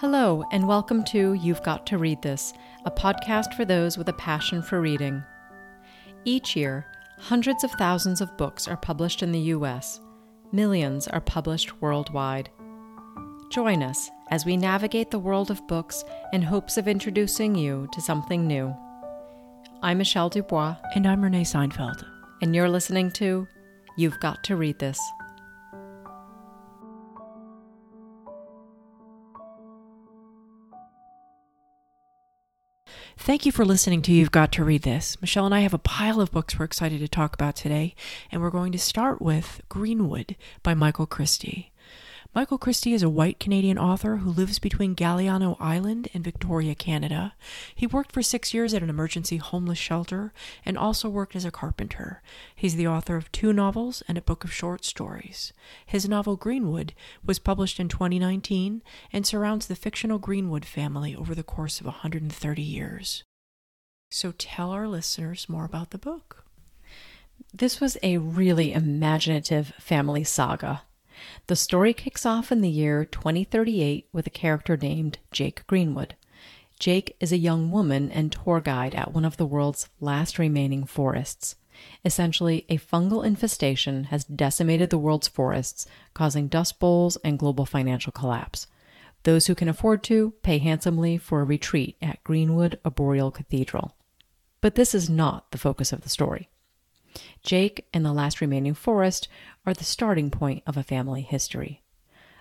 Hello, and welcome to You've Got to Read This, a podcast for those with a passion for reading. Each year, hundreds of thousands of books are published in the U.S., millions are published worldwide. Join us as we navigate the world of books in hopes of introducing you to something new. I'm Michelle Dubois. And I'm Renee Seinfeld. And you're listening to You've Got to Read This. Thank you for listening to You've Got to Read This. Michelle and I have a pile of books we're excited to talk about today, and we're going to start with Greenwood by Michael Christie. Michael Christie is a white Canadian author who lives between Galiano Island and Victoria, Canada. He worked for six years at an emergency homeless shelter and also worked as a carpenter. He's the author of two novels and a book of short stories. His novel Greenwood was published in 2019 and surrounds the fictional Greenwood family over the course of 130 years. So tell our listeners more about the book. This was a really imaginative family saga. The story kicks off in the year 2038 with a character named Jake Greenwood. Jake is a young woman and tour guide at one of the world's last remaining forests. Essentially, a fungal infestation has decimated the world's forests, causing dust bowls and global financial collapse. Those who can afford to pay handsomely for a retreat at Greenwood Arboreal Cathedral. But this is not the focus of the story. Jake and the last remaining forest are the starting point of a family history.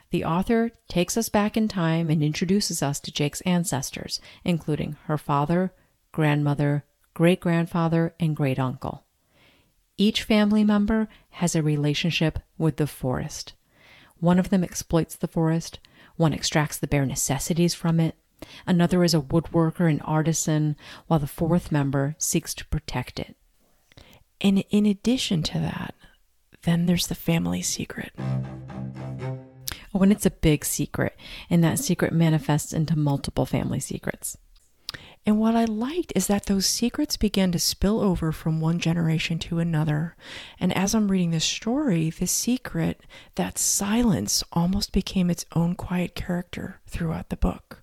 The author takes us back in time and introduces us to Jake's ancestors, including her father, grandmother, great grandfather, and great uncle. Each family member has a relationship with the forest. One of them exploits the forest, one extracts the bare necessities from it, another is a woodworker and artisan, while the fourth member seeks to protect it. And in addition to that, then there's the family secret. Oh, and it's a big secret, and that secret manifests into multiple family secrets. And what I liked is that those secrets began to spill over from one generation to another. And as I'm reading this story, the secret, that silence, almost became its own quiet character throughout the book.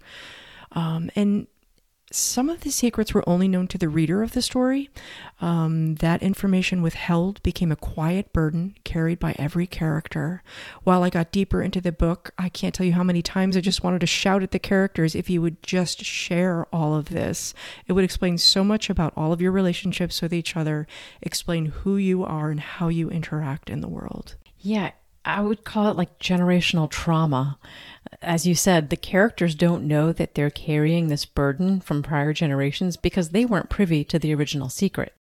Um, and some of the secrets were only known to the reader of the story. Um, that information withheld became a quiet burden carried by every character. While I got deeper into the book, I can't tell you how many times I just wanted to shout at the characters if you would just share all of this. It would explain so much about all of your relationships with each other, explain who you are and how you interact in the world. Yeah, I would call it like generational trauma. As you said, the characters don't know that they're carrying this burden from prior generations because they weren't privy to the original secret.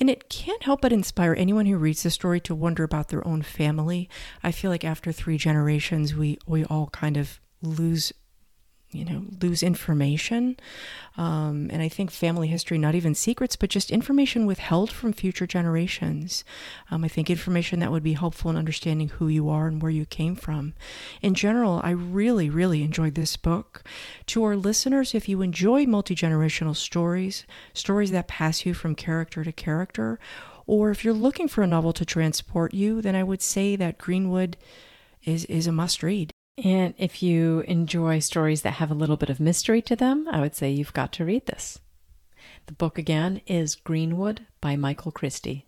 And it can't help but inspire anyone who reads the story to wonder about their own family. I feel like after three generations, we, we all kind of lose you know lose information. Um, and i think family history not even secrets but just information withheld from future generations. Um, i think information that would be helpful in understanding who you are and where you came from. In general i really really enjoyed this book. To our listeners if you enjoy multi-generational stories stories that pass you from character to character or if you're looking for a novel to transport you then i would say that greenwood is is a must read and if you enjoy stories that have a little bit of mystery to them, I would say you've got to read this. The book again is Greenwood by Michael Christie.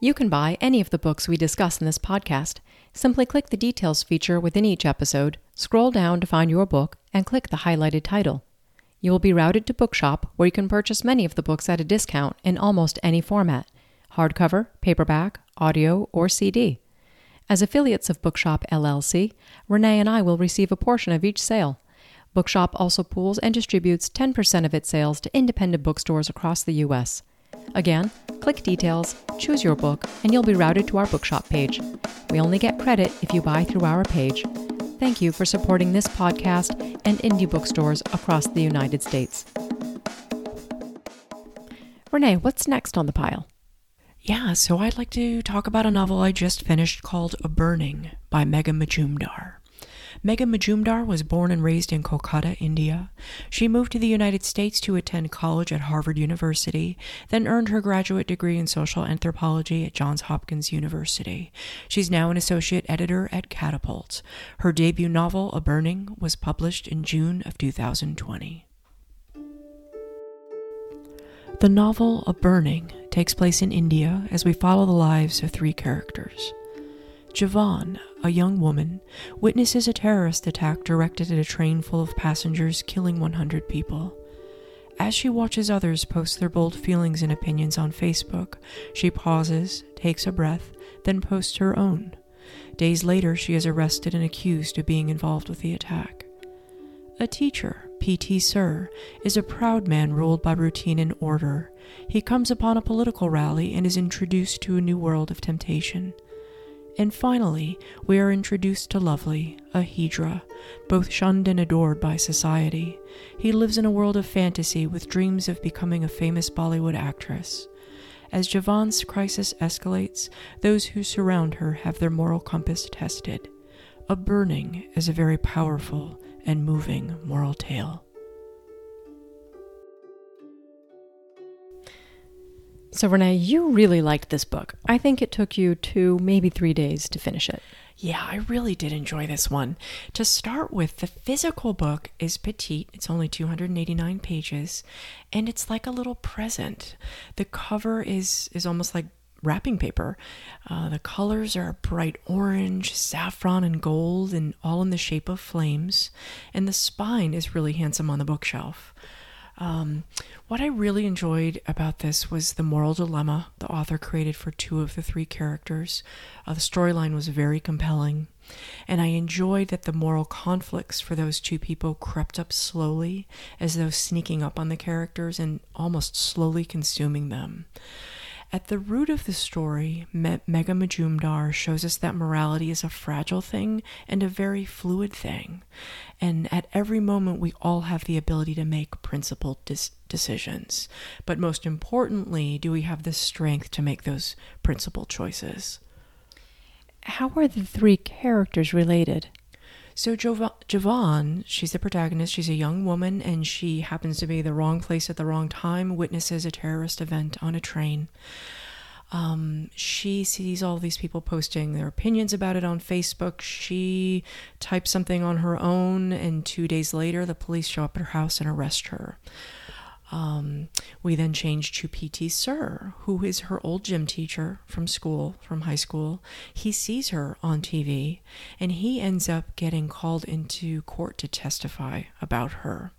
You can buy any of the books we discuss in this podcast. Simply click the details feature within each episode, scroll down to find your book, and click the highlighted title. You will be routed to Bookshop, where you can purchase many of the books at a discount in almost any format hardcover, paperback, audio, or CD. As affiliates of Bookshop LLC, Renee and I will receive a portion of each sale. Bookshop also pools and distributes 10% of its sales to independent bookstores across the U.S. Again, click details, choose your book, and you'll be routed to our Bookshop page. We only get credit if you buy through our page. Thank you for supporting this podcast and indie bookstores across the United States. Renee, what's next on the pile? Yeah, so I'd like to talk about a novel I just finished called A Burning by Megha Majumdar. Megha Majumdar was born and raised in Kolkata, India. She moved to the United States to attend college at Harvard University, then earned her graduate degree in social anthropology at Johns Hopkins University. She's now an associate editor at Catapult. Her debut novel, A Burning, was published in June of 2020. The novel A Burning takes place in India as we follow the lives of three characters. Javan, a young woman, witnesses a terrorist attack directed at a train full of passengers, killing 100 people. As she watches others post their bold feelings and opinions on Facebook, she pauses, takes a breath, then posts her own. Days later, she is arrested and accused of being involved with the attack. A teacher, P.T. Sir, is a proud man ruled by routine and order. He comes upon a political rally and is introduced to a new world of temptation. And finally, we are introduced to Lovely, a Hijra, both shunned and adored by society. He lives in a world of fantasy with dreams of becoming a famous Bollywood actress. As Javan's crisis escalates, those who surround her have their moral compass tested. A Burning is a very powerful and moving moral tale. So, Renee, you really liked this book. I think it took you two, maybe three days to finish it. Yeah, I really did enjoy this one. To start with, the physical book is petite. It's only 289 pages, and it's like a little present. The cover is is almost like wrapping paper. Uh, the colors are bright orange, saffron, and gold, and all in the shape of flames. And the spine is really handsome on the bookshelf. Um, what I really enjoyed about this was the moral dilemma the author created for two of the three characters. Uh, the storyline was very compelling, and I enjoyed that the moral conflicts for those two people crept up slowly, as though sneaking up on the characters and almost slowly consuming them. At the root of the story, Me- Megha Majumdar shows us that morality is a fragile thing and a very fluid thing. And at every moment, we all have the ability to make principled dis- decisions. But most importantly, do we have the strength to make those principled choices? How are the three characters related? So Javon, she's the protagonist. She's a young woman, and she happens to be the wrong place at the wrong time. Witnesses a terrorist event on a train. Um, she sees all these people posting their opinions about it on Facebook. She types something on her own, and two days later, the police show up at her house and arrest her. Um, we then changed to PT Sir, who is her old gym teacher from school, from high school. He sees her on TV and he ends up getting called into court to testify about her.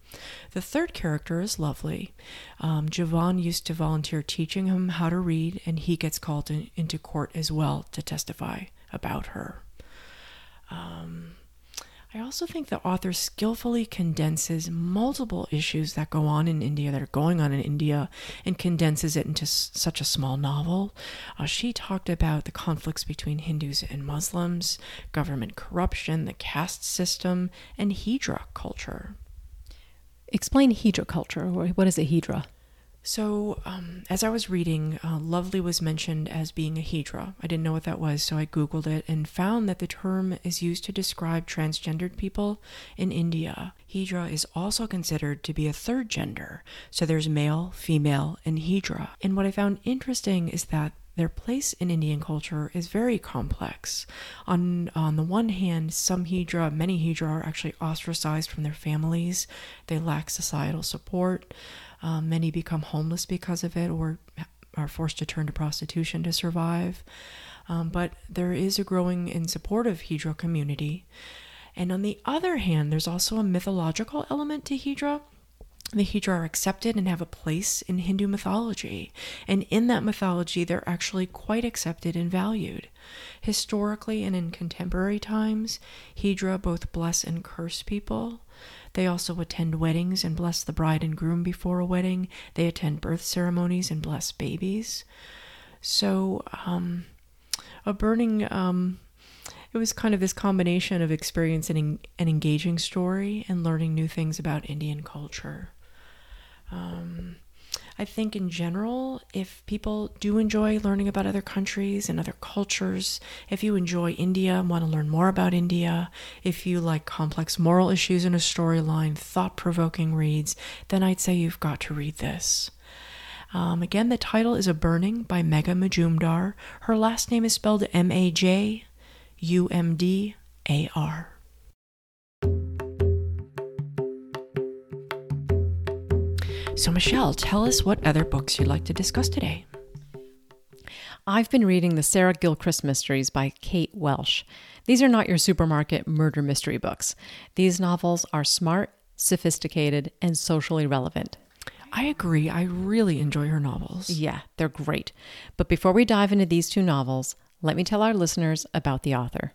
The third character is Lovely. Um, Javan used to volunteer teaching him how to read, and he gets called in, into court as well to testify about her. Um, I also think the author skillfully condenses multiple issues that go on in India, that are going on in India, and condenses it into s- such a small novel. Uh, she talked about the conflicts between Hindus and Muslims, government corruption, the caste system, and Hijra culture. Explain Hijra culture. Or what is a Hijra? So, um, as I was reading, uh, Lovely was mentioned as being a hijra. I didn't know what that was, so I Googled it and found that the term is used to describe transgendered people in India. Hijra is also considered to be a third gender, so there's male, female, and hijra. And what I found interesting is that their place in Indian culture is very complex. On on the one hand, some Hijra, many Hijra, are actually ostracized from their families. They lack societal support. Um, many become homeless because of it or are forced to turn to prostitution to survive. Um, but there is a growing and supportive Hijra community. And on the other hand, there's also a mythological element to Hijra. The Hijra are accepted and have a place in Hindu mythology. And in that mythology, they're actually quite accepted and valued. Historically and in contemporary times, Hijra both bless and curse people. They also attend weddings and bless the bride and groom before a wedding. They attend birth ceremonies and bless babies. So, um, a burning, um, it was kind of this combination of experiencing an engaging story and learning new things about Indian culture. Um, I think in general, if people do enjoy learning about other countries and other cultures, if you enjoy India and want to learn more about India, if you like complex moral issues in a storyline, thought provoking reads, then I'd say you've got to read this. Um, again, the title is A Burning by Megha Majumdar. Her last name is spelled M A J U M D A R. So, Michelle, tell us what other books you'd like to discuss today. I've been reading the Sarah Gilchrist Mysteries by Kaite Welsh. These are not your supermarket murder mystery books. These novels are smart, sophisticated, and socially relevant. I agree. I really enjoy her novels. Yeah, they're great. But before we dive into these two novels, let me tell our listeners about the author.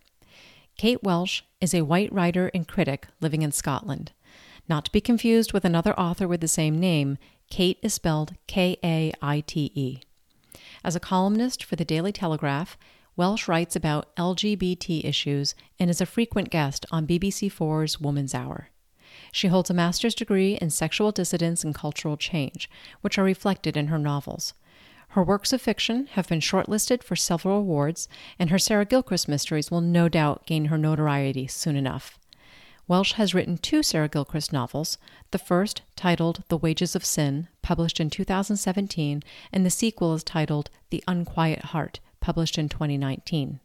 Kaite Welsh is a white writer and critic living in Scotland. Not to be confused with another author with the same name, Kaite is spelled K A I T E. As a columnist for the Daily Telegraph, Welsh writes about LGBT issues and is a frequent guest on BBC4's Woman's Hour. She holds a master's degree in sexual dissidence and cultural change, which are reflected in her novels. Her works of fiction have been shortlisted for several awards, and her Sarah Gilchrist mysteries will no doubt gain her notoriety soon enough. Welsh has written two Sarah Gilchrist novels, the first titled The Wages of Sin, published in 2017, and the sequel is titled The Unquiet Heart, published in 2019.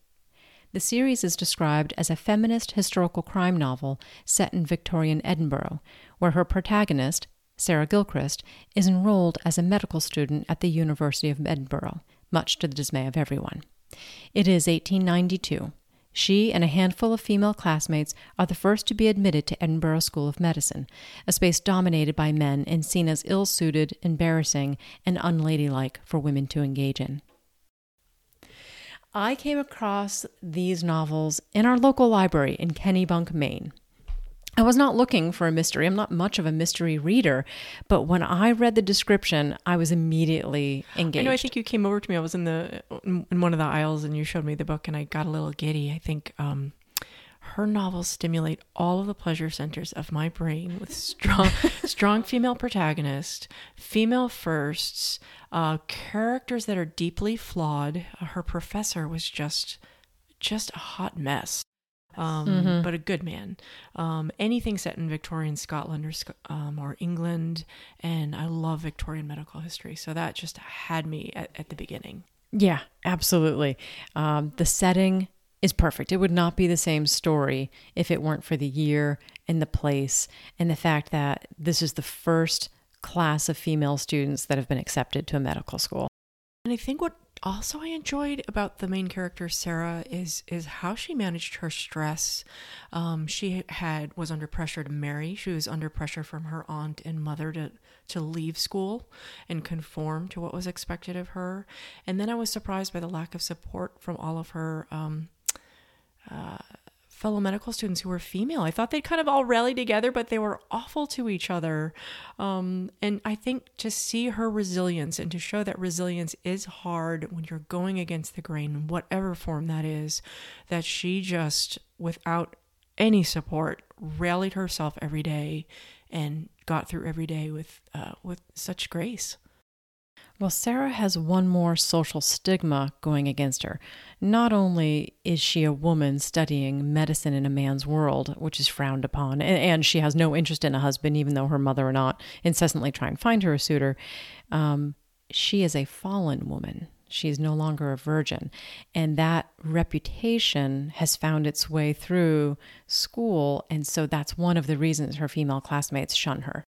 The series is described as a feminist historical crime novel set in Victorian Edinburgh, where her protagonist, Sarah Gilchrist, is enrolled as a medical student at the University of Edinburgh, much to the dismay of everyone. It is 1892. She and a handful of female classmates are the first to be admitted to Edinburgh School of Medicine, a space dominated by men and seen as ill suited, embarrassing, and unladylike for women to engage in. I came across these novels in our local library in Kennebunk, Maine. I was not looking for a mystery. I'm not much of a mystery reader, but when I read the description, I was immediately engaged. I know. I think you came over to me. I was in the in one of the aisles, and you showed me the book, and I got a little giddy. I think um, her novels stimulate all of the pleasure centers of my brain with strong, strong female protagonist, female firsts, uh, characters that are deeply flawed. her professor was just, just a hot mess um, mm-hmm. but a good man. Um, anything set in Victorian Scotland or um, or England, and I love Victorian medical history, so that just had me at, at the beginning. Yeah, absolutely. Um, the setting is perfect. It would not be the same story if it weren't for the year and the place and the fact that this is the first class of female students that have been accepted to a medical school. And I think what also I enjoyed about the main character Sarah is is how she managed her stress. Um, she had was under pressure to marry. She was under pressure from her aunt and mother to to leave school and conform to what was expected of her. And then I was surprised by the lack of support from all of her um, uh, fellow medical students who were female. I thought they'd kind of all rally together, but they were awful to each other. Um, and I think to see her resilience and to show that resilience is hard when you're going against the grain, whatever form that is, that she just, without any support, rallied herself every day and got through every day with uh, with such grace. Well, Sarah has one more social stigma going against her. Not only is she a woman studying medicine in a man's world, which is frowned upon, and, she has no interest in a husband, even though her mother or not incessantly try and find her a suitor, um, she is a fallen woman. She is no longer a virgin. And that reputation has found its way through school. And so that's one of the reasons her female classmates shun her.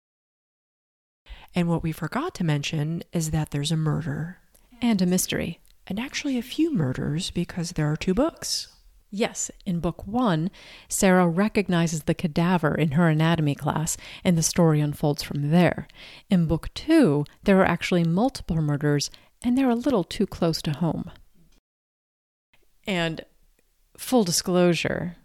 And what we forgot to mention is that there's a murder and a mystery. And actually, a few murders because there are two books. Yes, in book one, Sarah recognizes the cadaver in her anatomy class, and the story unfolds from there. In book two, there are actually multiple murders, and they're a little too close to home. And full disclosure,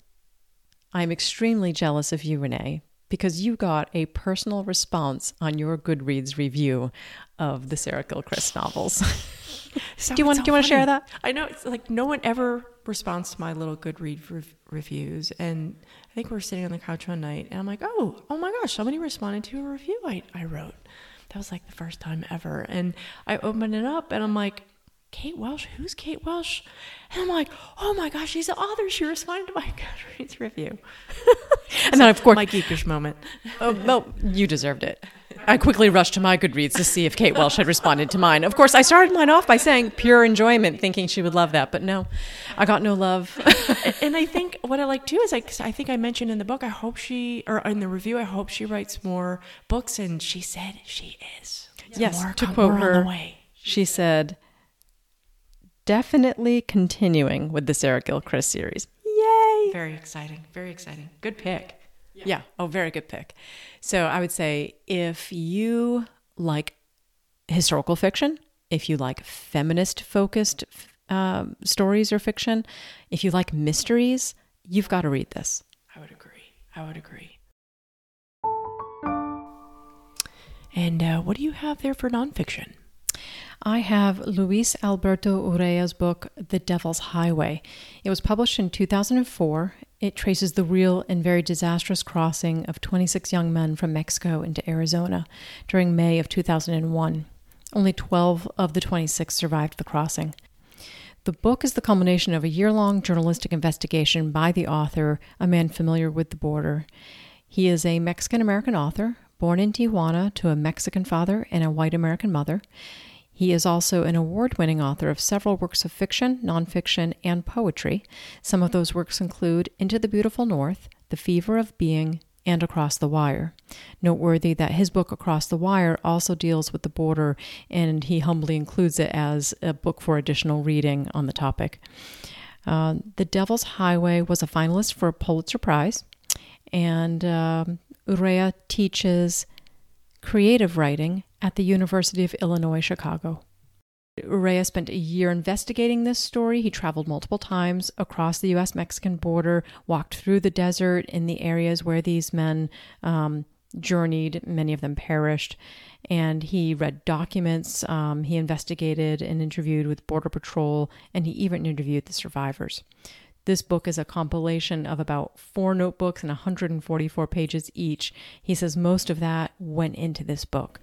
I'm extremely jealous of you, Renee, because you got a personal response on your Goodreads review of the Sarah Gilchrist novels. do you want so do you want to share that? I know it's like no one ever responds to my little Goodreads re- reviews, and I think we are sitting on the couch one night, and I'm like, oh, oh my gosh, somebody responded to a review I, I wrote. That was like the first time ever. And I opened it up and I'm like, Kaite Welsh? Who's Kaite Welsh? And I'm like, oh my gosh, she's the author. She responded to my Goodreads review. and then, of course, my geekish moment. oh, well, you deserved it. I quickly rushed to my Goodreads to see if Kaite Welsh had responded to mine. Of course, I started mine off by saying pure enjoyment, thinking she would love that, but no, I got no love. and I think what I like too is like I think I mentioned in the book. I hope she or in the review. I hope she writes more books, and she said she is. yes, more to quote her, the way. she said, "Definitely continuing with the Sarah Gilchrist series." Yay! Very exciting. Very exciting. Good pick. Yeah. Oh, very good pick. So I would say if you like historical fiction, if you like feminist focused um, stories or fiction, if you like mysteries, you've got to read this. I would agree. I would agree. And uh, what do you have there for nonfiction? I have Luis Alberto Urrea's book, The Devil's Highway. It was published in 2004. It traces the real and very disastrous crossing of 26 young men from Mexico into Arizona during May of 2001. Only 12 of the 26 survived the crossing. The book is the culmination of a year long journalistic investigation by the author, a man familiar with the border. He is a Mexican American author, born in Tijuana to a Mexican father and a white American mother. He is also an award winning author of several works of fiction, nonfiction, and poetry. Some of those works include Into the Beautiful North, The Fever of Being, and Across the Wire. Noteworthy that his book Across the Wire also deals with the border, and he humbly includes it as a book for additional reading on the topic. Uh, the Devil's Highway was a finalist for a Pulitzer Prize, and um, Urrea teaches creative writing at the University of Illinois Chicago. Urrea spent a year investigating this story. He traveled multiple times across the U.S. Mexican border, walked through the desert in the areas where these men um, journeyed. Many of them perished. And he read documents. Um, he investigated and interviewed with Border Patrol, and he even interviewed the survivors. This book is a compilation of about four notebooks and 144 pages each. He says most of that went into this book.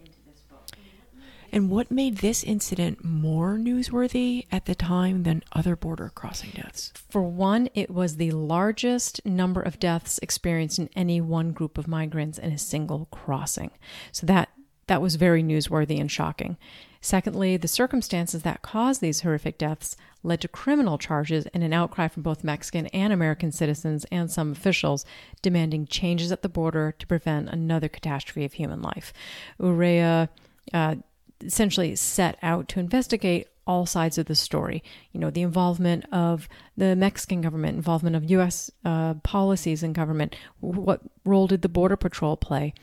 And what made this incident more newsworthy at the time than other border crossing deaths? For one, it was the largest number of deaths experienced in any one group of migrants in a single crossing. So that that was very newsworthy and shocking. Secondly, the circumstances that caused these horrific deaths led to criminal charges and an outcry from both Mexican and American citizens and some officials demanding changes at the border to prevent another catastrophe of human life. Urrea uh, essentially set out to investigate all sides of the story. You know, the involvement of the Mexican government, involvement of U.S. Uh, policies and government. What role did the Border Patrol play?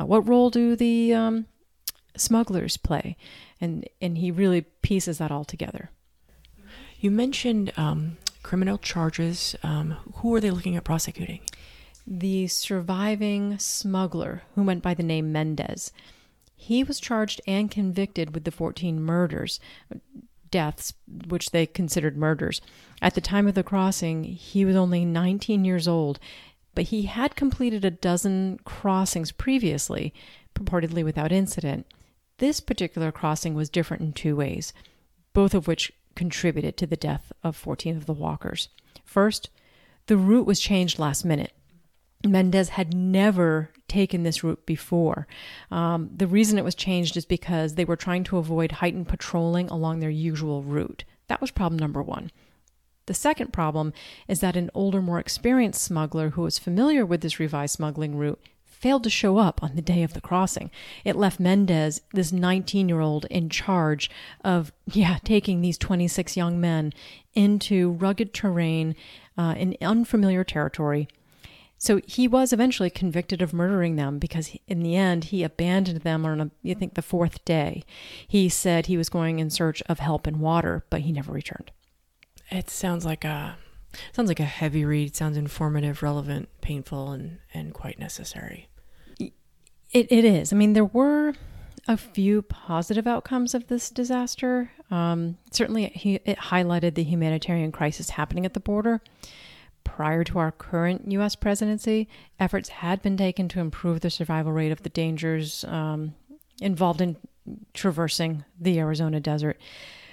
Uh, what role do the um, smugglers play? And and he really pieces that all together. You mentioned um, criminal charges. Um, who are they looking at prosecuting? The surviving smuggler, who went by the name Mendez, he was charged and convicted with the 14 murders, deaths, which they considered murders. At the time of the crossing, he was only 19 years old, but he had completed a dozen crossings previously, purportedly without incident. This particular crossing was different in two ways, both of which contributed to the death of 14 of the walkers. First, the route was changed last minute. Mendez had never taken this route before. Um, the reason it was changed is because they were trying to avoid heightened patrolling along their usual route. That was problem number one. The second problem is that an older, more experienced smuggler who was familiar with this revised smuggling route failed to show up on the day of the crossing. It left Mendez, this 19 year old, in charge of, yeah, taking these 26 young men into rugged terrain uh, in unfamiliar territory. So he was eventually convicted of murdering them because in the end he abandoned them on, a, I think, the fourth day. He said he was going in search of help and water, but he never returned. It sounds like a sounds like a heavy read. Sounds informative, relevant, painful, and and quite necessary. It, it is. I mean, there were a few positive outcomes of this disaster. Um, certainly, it, it highlighted the humanitarian crisis happening at the border. Prior to our current U.S. presidency, efforts had been taken to improve the survival rate of the dangers um, involved in traversing the Arizona desert.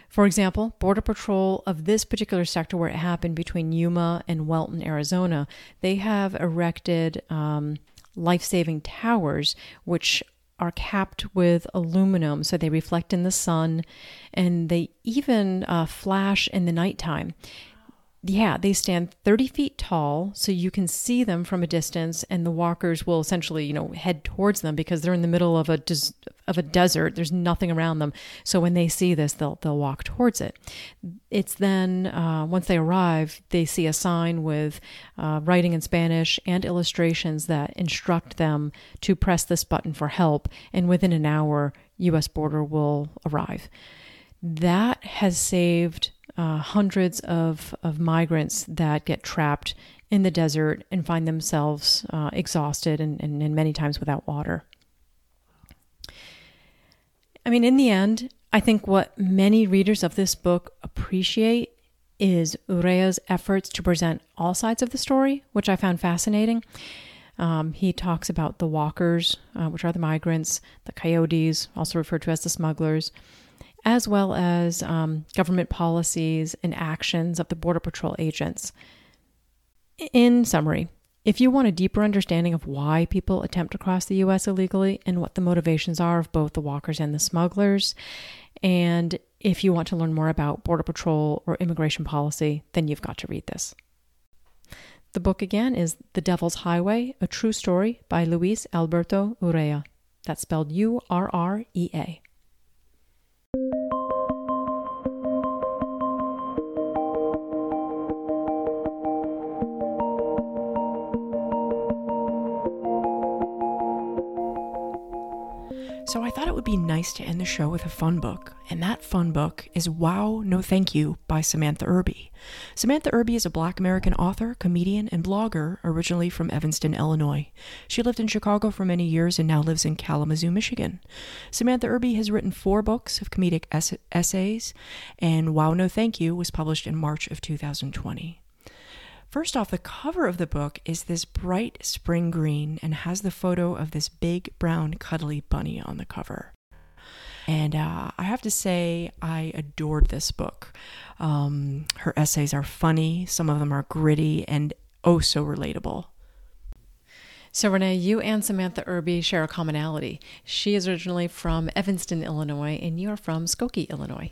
For example, Border Patrol of this particular sector where it happened between Yuma and Wellton, Arizona, they have erected um, life saving towers, which are capped with aluminum so they reflect in the sun and they even uh, flash in the nighttime. Yeah, they stand 30 feet tall, so you can see them from a distance, and the walkers will essentially, you know, head towards them because they're in the middle of a des- of a desert. There's nothing around them, so when they see this, they'll they'll walk towards it. It's then uh, once they arrive, they see a sign with uh, writing in Spanish and illustrations that instruct them to press this button for help, and within an hour, U.S. border will arrive. That has saved uh, hundreds of, of migrants that get trapped in the desert and find themselves uh, exhausted and, and, and many times without water. I mean, in the end, I think what many readers of this book appreciate is Urrea's efforts to present all sides of the story, which I found fascinating. Um, he talks about the walkers, uh, which are the migrants, the coyotes, also referred to as the smugglers, as well as um, government policies and actions of the Border Patrol agents. In summary, if you want a deeper understanding of why people attempt to cross the U.S. illegally and what the motivations are of both the walkers and the smugglers, and if you want to learn more about Border Patrol or immigration policy, then you've got to read this. The book again is The Devil's Highway, a true story by Luis Alberto Urrea. That's spelled U R R E A. nice to end the show with a fun book, and that fun book is Wow, No Thank You by Samantha Irby. Samantha Irby is a black American author, comedian, and blogger originally from Evanston, Illinois. She lived in Chicago for many years and now lives in Kalamazoo, Michigan. Samantha Irby has written four books of comedic ess- essays, and Wow, No Thank You was published in March of 2020. First off, the cover of the book is this bright spring green and has the photo of this big brown cuddly bunny on the cover. And uh, I have to say, I adored this book. Um, her essays are funny, some of them are gritty, and oh so relatable. So, Renee, you and Samantha Irby share a commonality. She is originally from Evanston, Illinois, and you are from Skokie, Illinois.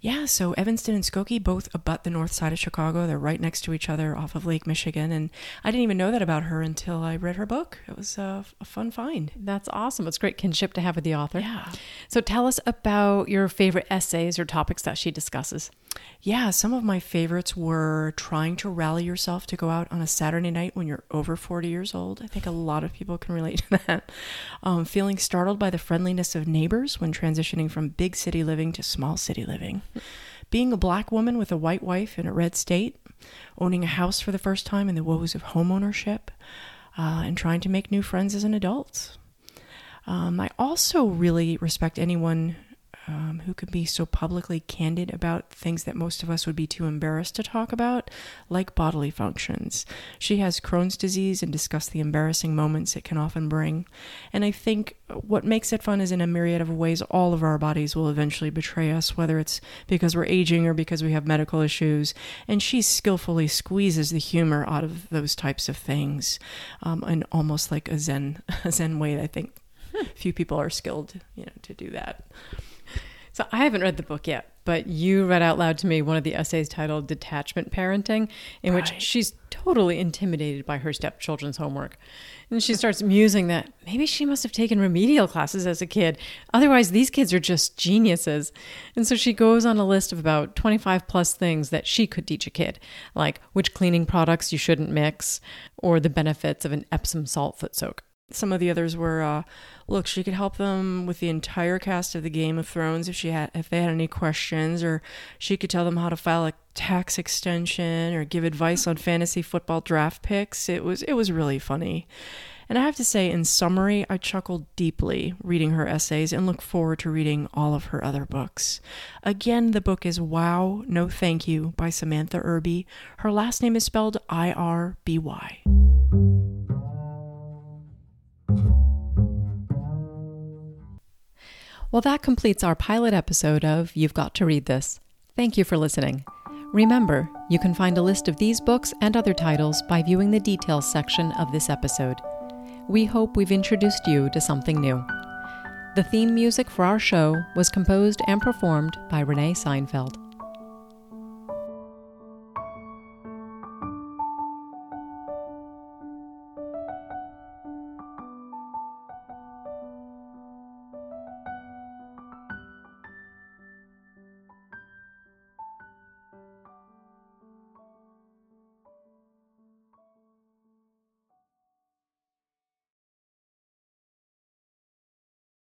Yeah, so Evanston and Skokie both abut the north side of Chicago. They're right next to each other off of Lake Michigan. And I didn't even know that about her until I read her book. It was a, a fun find. That's awesome. It's great kinship to have with the author. Yeah. So tell us about your favorite essays or topics that she discusses. Yeah, some of my favorites were trying to rally yourself to go out on a Saturday night when you're over 40 years old. I think a lot of people can relate to that. Um, feeling startled by the friendliness of neighbors when transitioning from big city living to small city living. Being a black woman with a white wife in a red state. Owning a house for the first time and the woes of homeownership. Uh, and trying to make new friends as an adult. Um, I also really respect anyone um, who can be so publicly candid about things that most of us would be too embarrassed to talk about, like bodily functions. She has Crohn's disease and discussed the embarrassing moments it can often bring. And I think what makes it fun is in a myriad of ways, all of our bodies will eventually betray us, whether it's because we're aging or because we have medical issues. And she skillfully squeezes the humor out of those types of things um, in almost like a Zen, a Zen way. I think few people are skilled, you know, to do that. So I haven't read the book yet, but you read out loud to me one of the essays titled Detachment Parenting, in Right. which she's totally intimidated by her stepchildren's homework. And she starts musing that maybe she must have taken remedial classes as a kid. Otherwise, these kids are just geniuses. And so she goes on a list of about 25 plus things that she could teach a kid, like which cleaning products you shouldn't mix, or the benefits of an Epsom salt foot soak. Some of the others were uh, look she could help them with the entire cast of the game of thrones if she had if they had any questions or she could tell them how to file a tax extension or give advice on fantasy football draft picks. It was it was really funny. And i have to say in summary i chuckled deeply reading her essays and look forward to reading all of her other books. Again the book is wow no thank you by samantha irby. Her last name is spelled i-r-b-y Well, that completes our pilot episode of You've Got to Read This. Thank you for listening. Remember, you can find a list of these books and other titles by viewing the details section of this episode. We hope we've introduced you to something new. The theme music for our show was composed and performed by Renee Seinfeld.